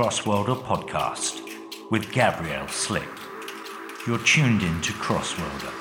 Crossworlder podcast with Gabriel Slick. You're tuned in to Crossworlder.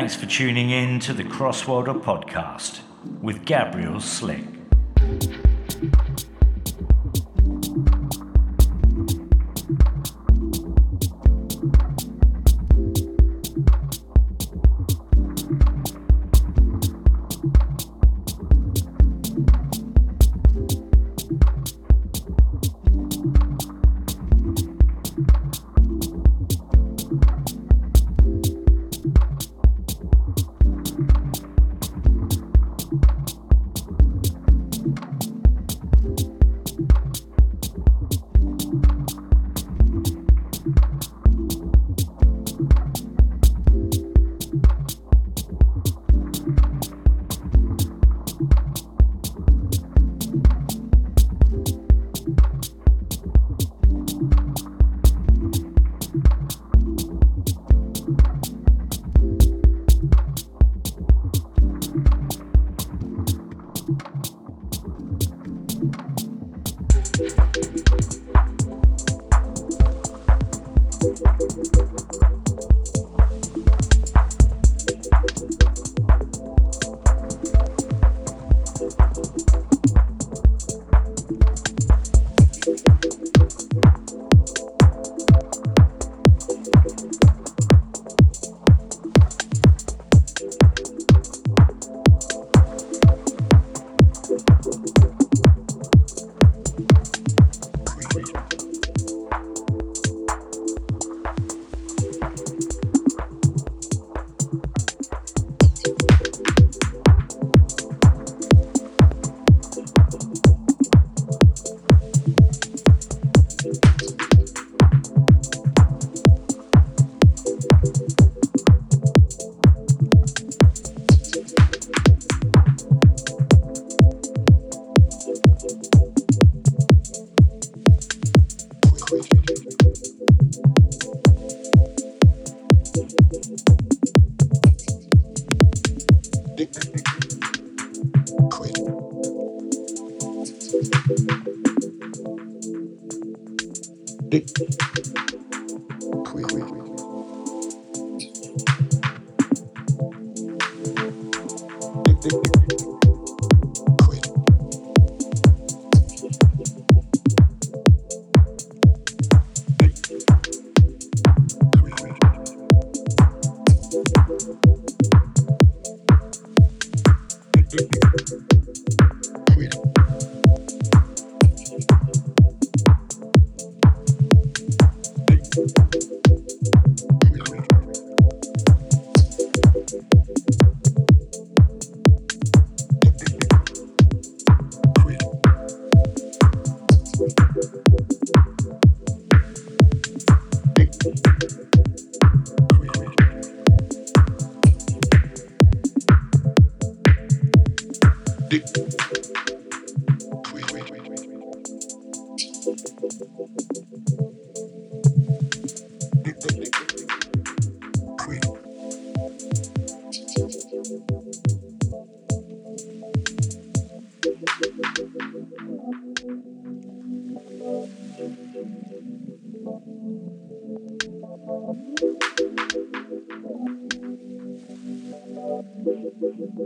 Thanks for tuning in to the Crossworlder podcast with Gabriel Slick.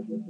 Quit.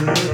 Beat,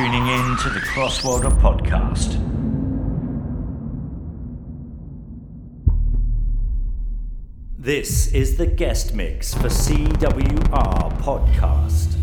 tuning in to the Crossworlder podcast. This is the guest mix for CWR Podcast.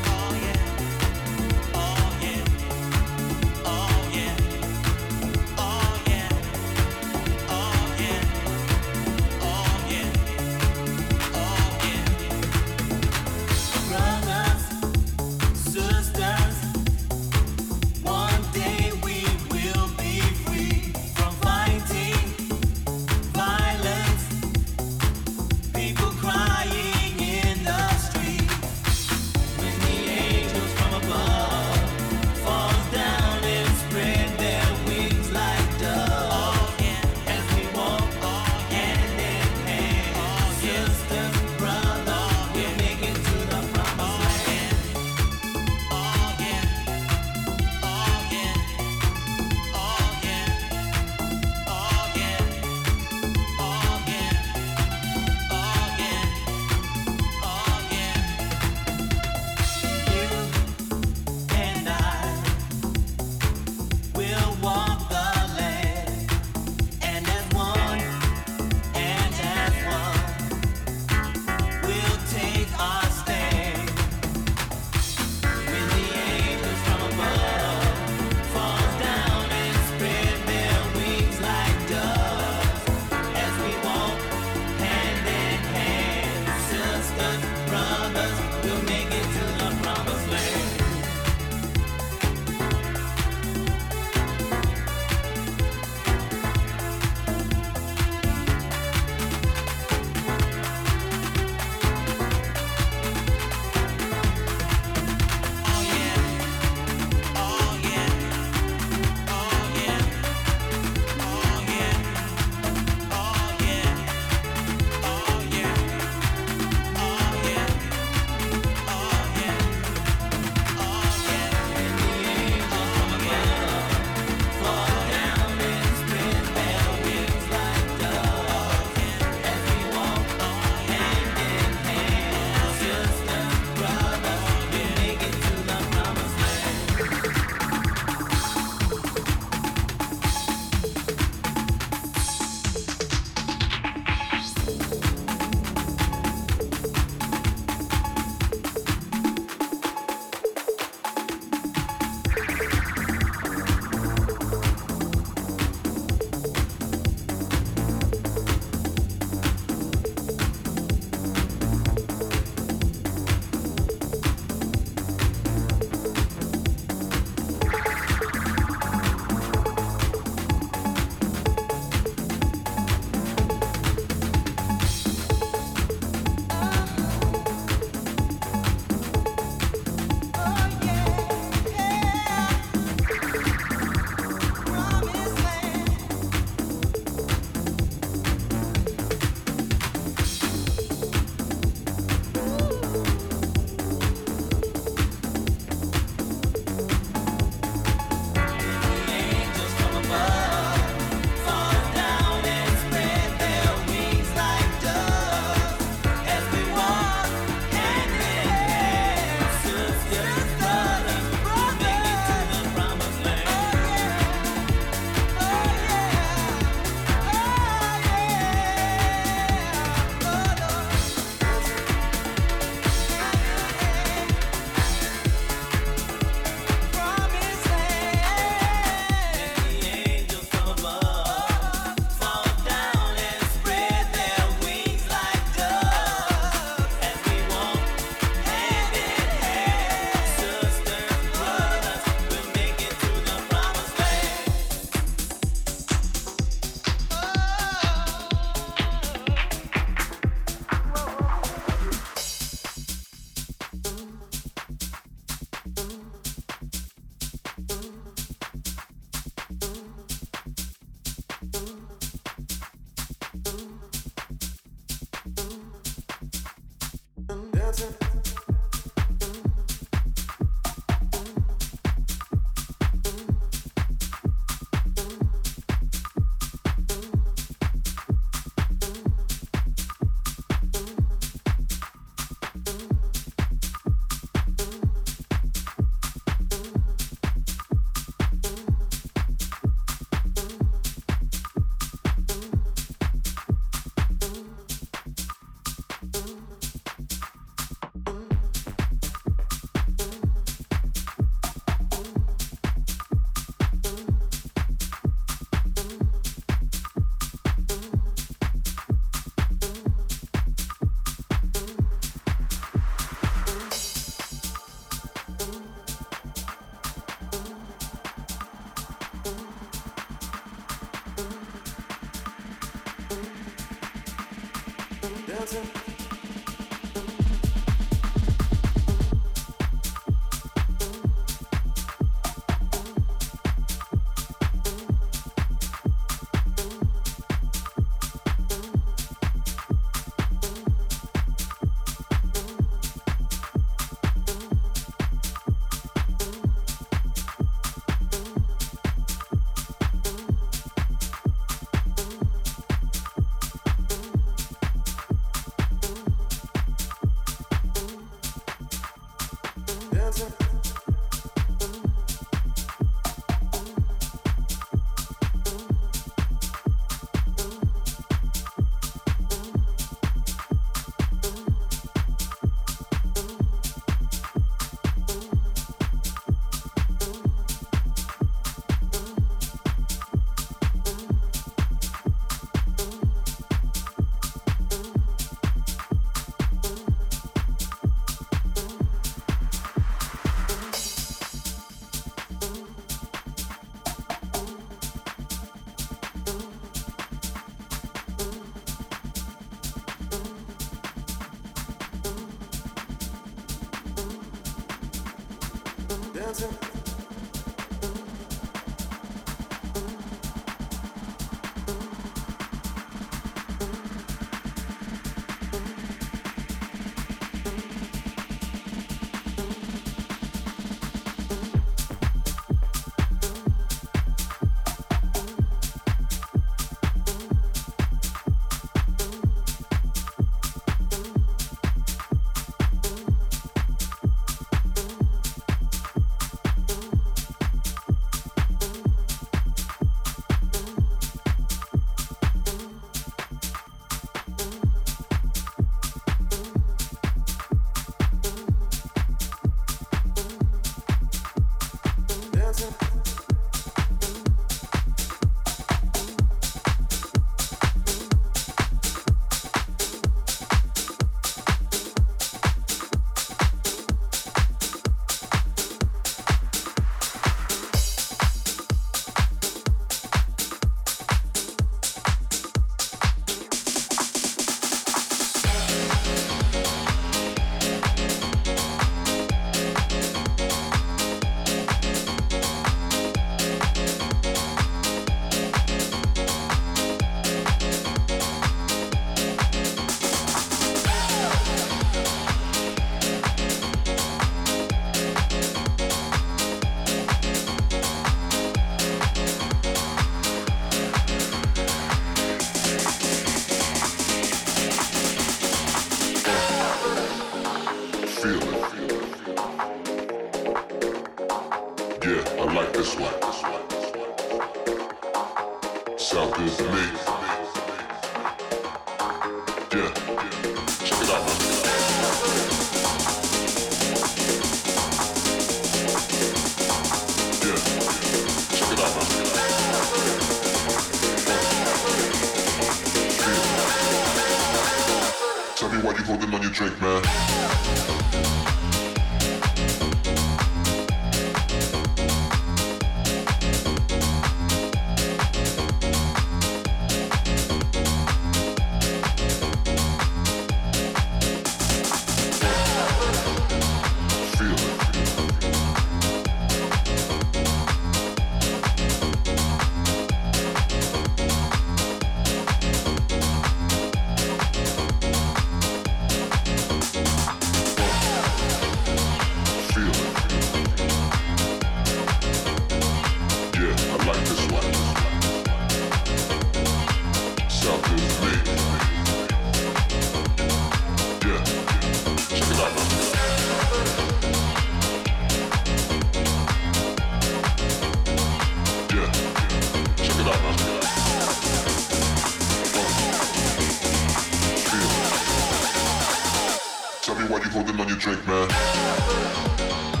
holding on your drink, man.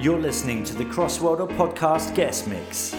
You're listening to the Crossworlder Podcast Guest Mix.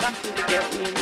nothing to get me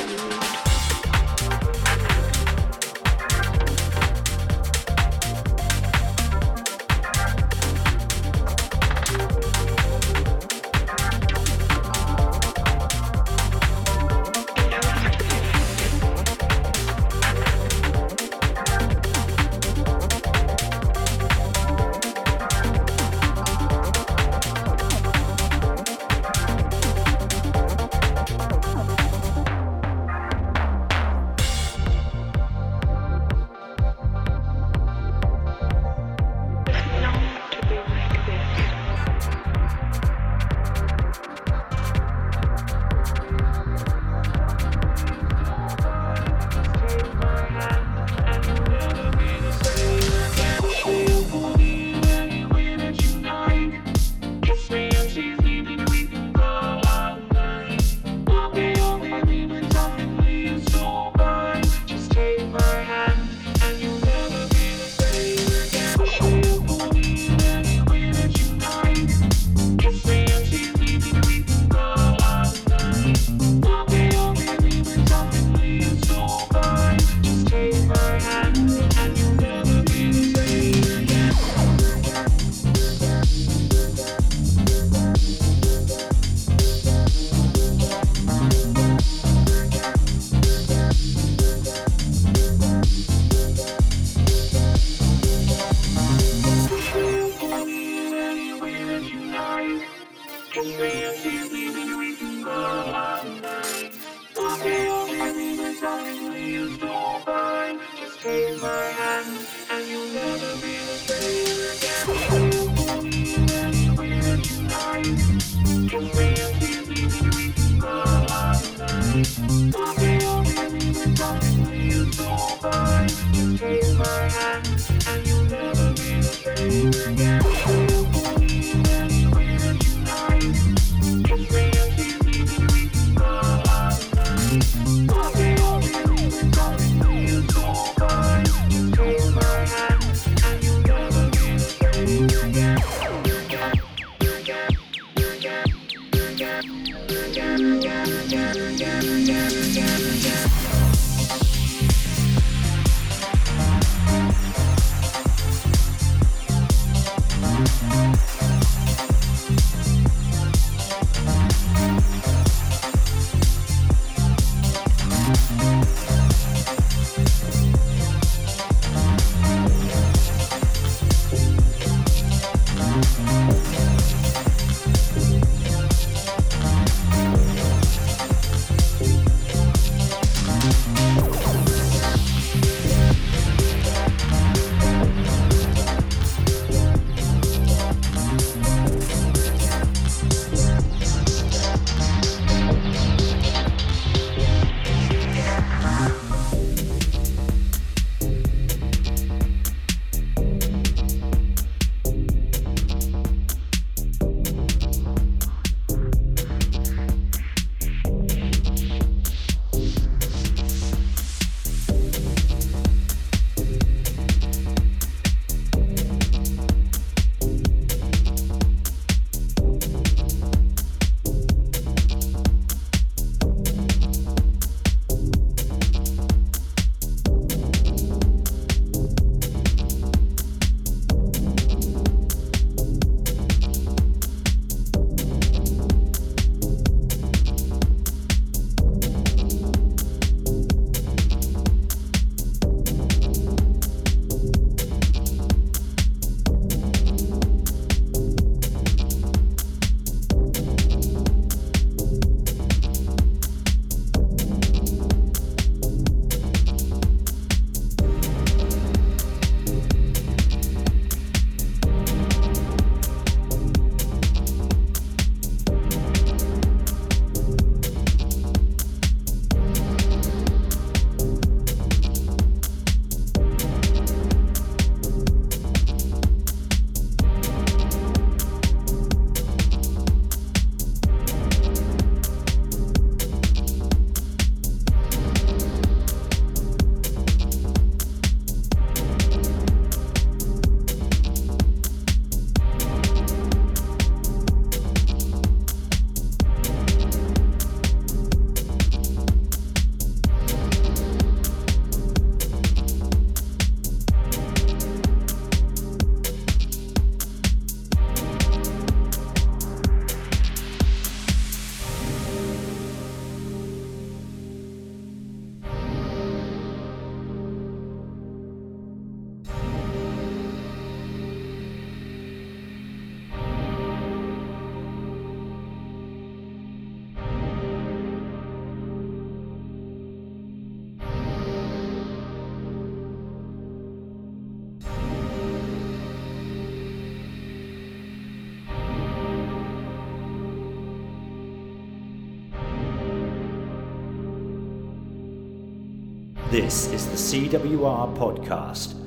This is the CWR podcast.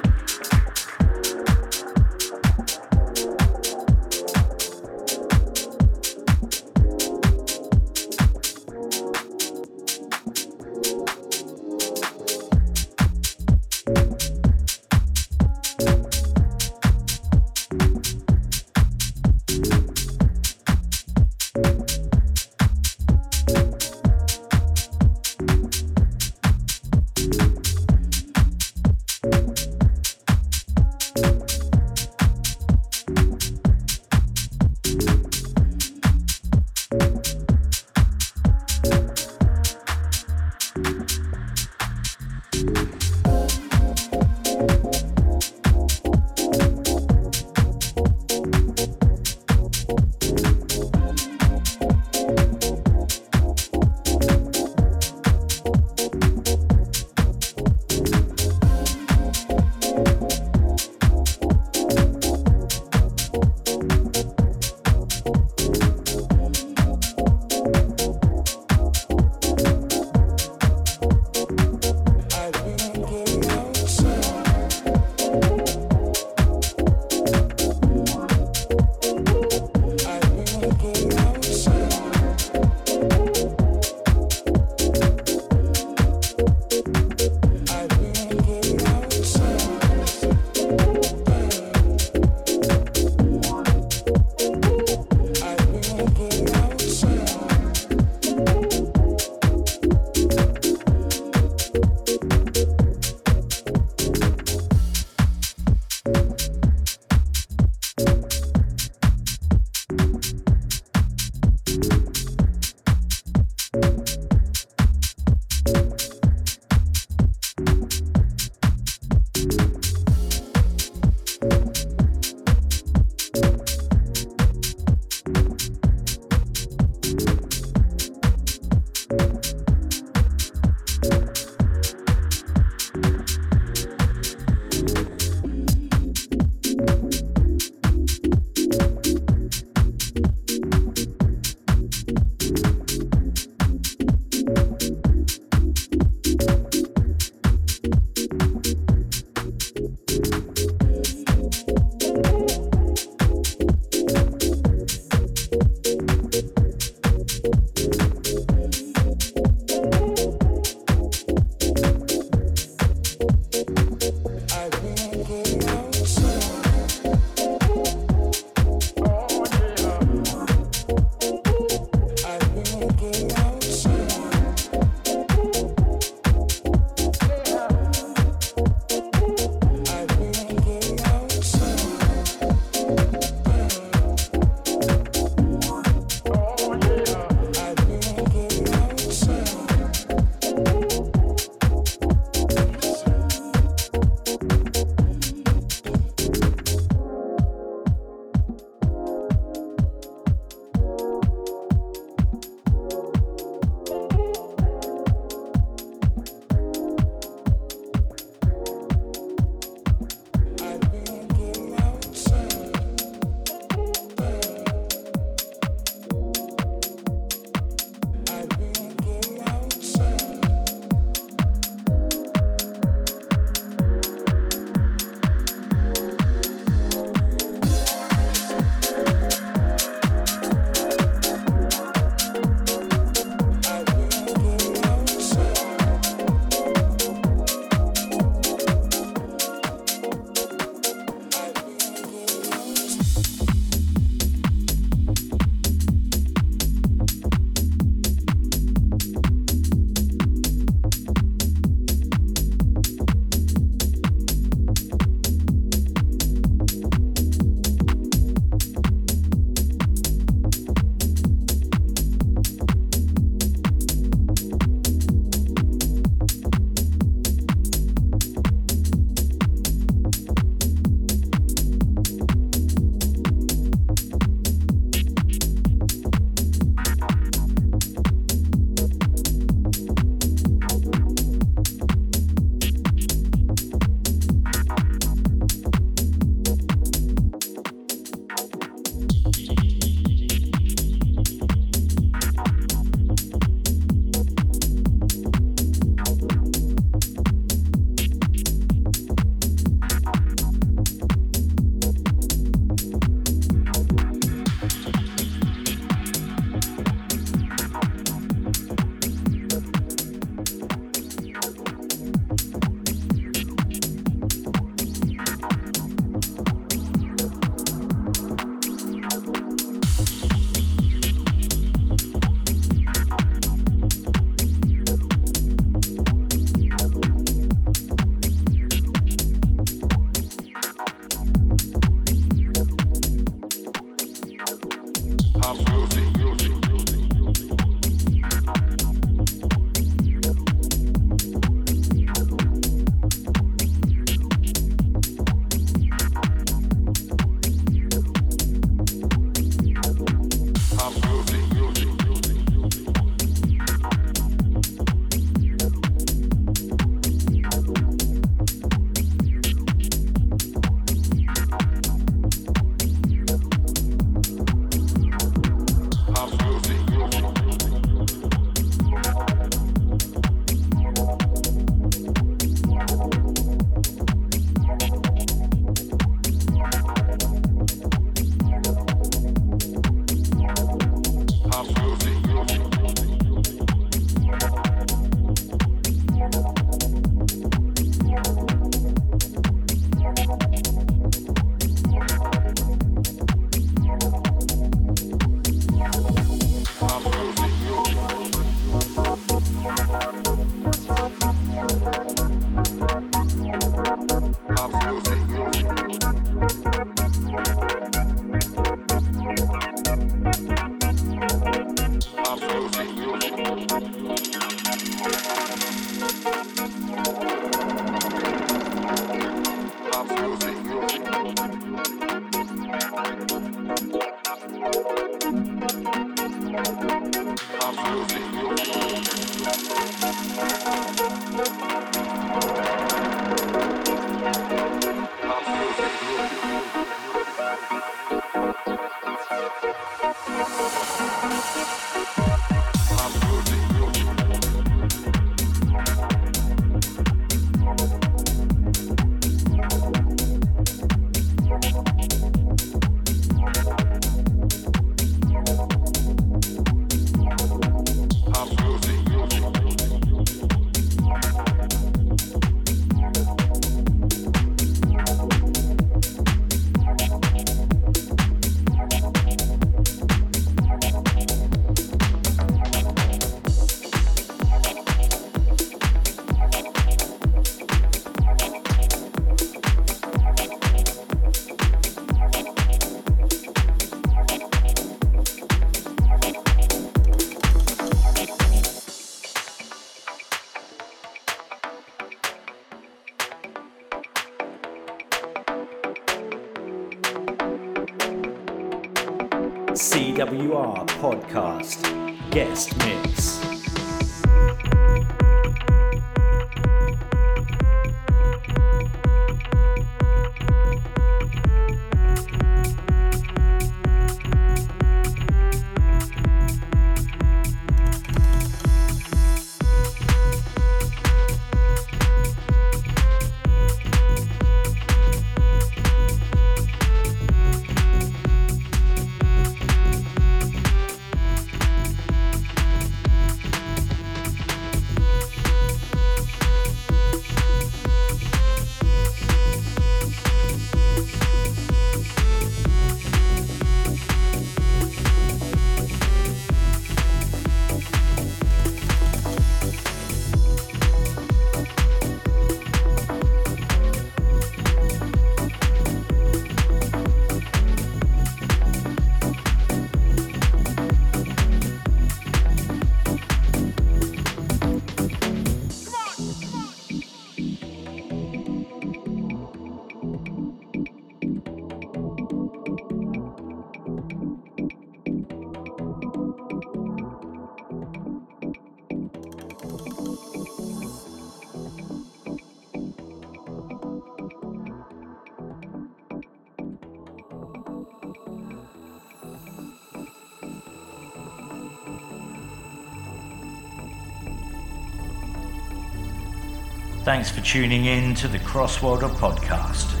Thanks for tuning in to the Crossworlder podcast.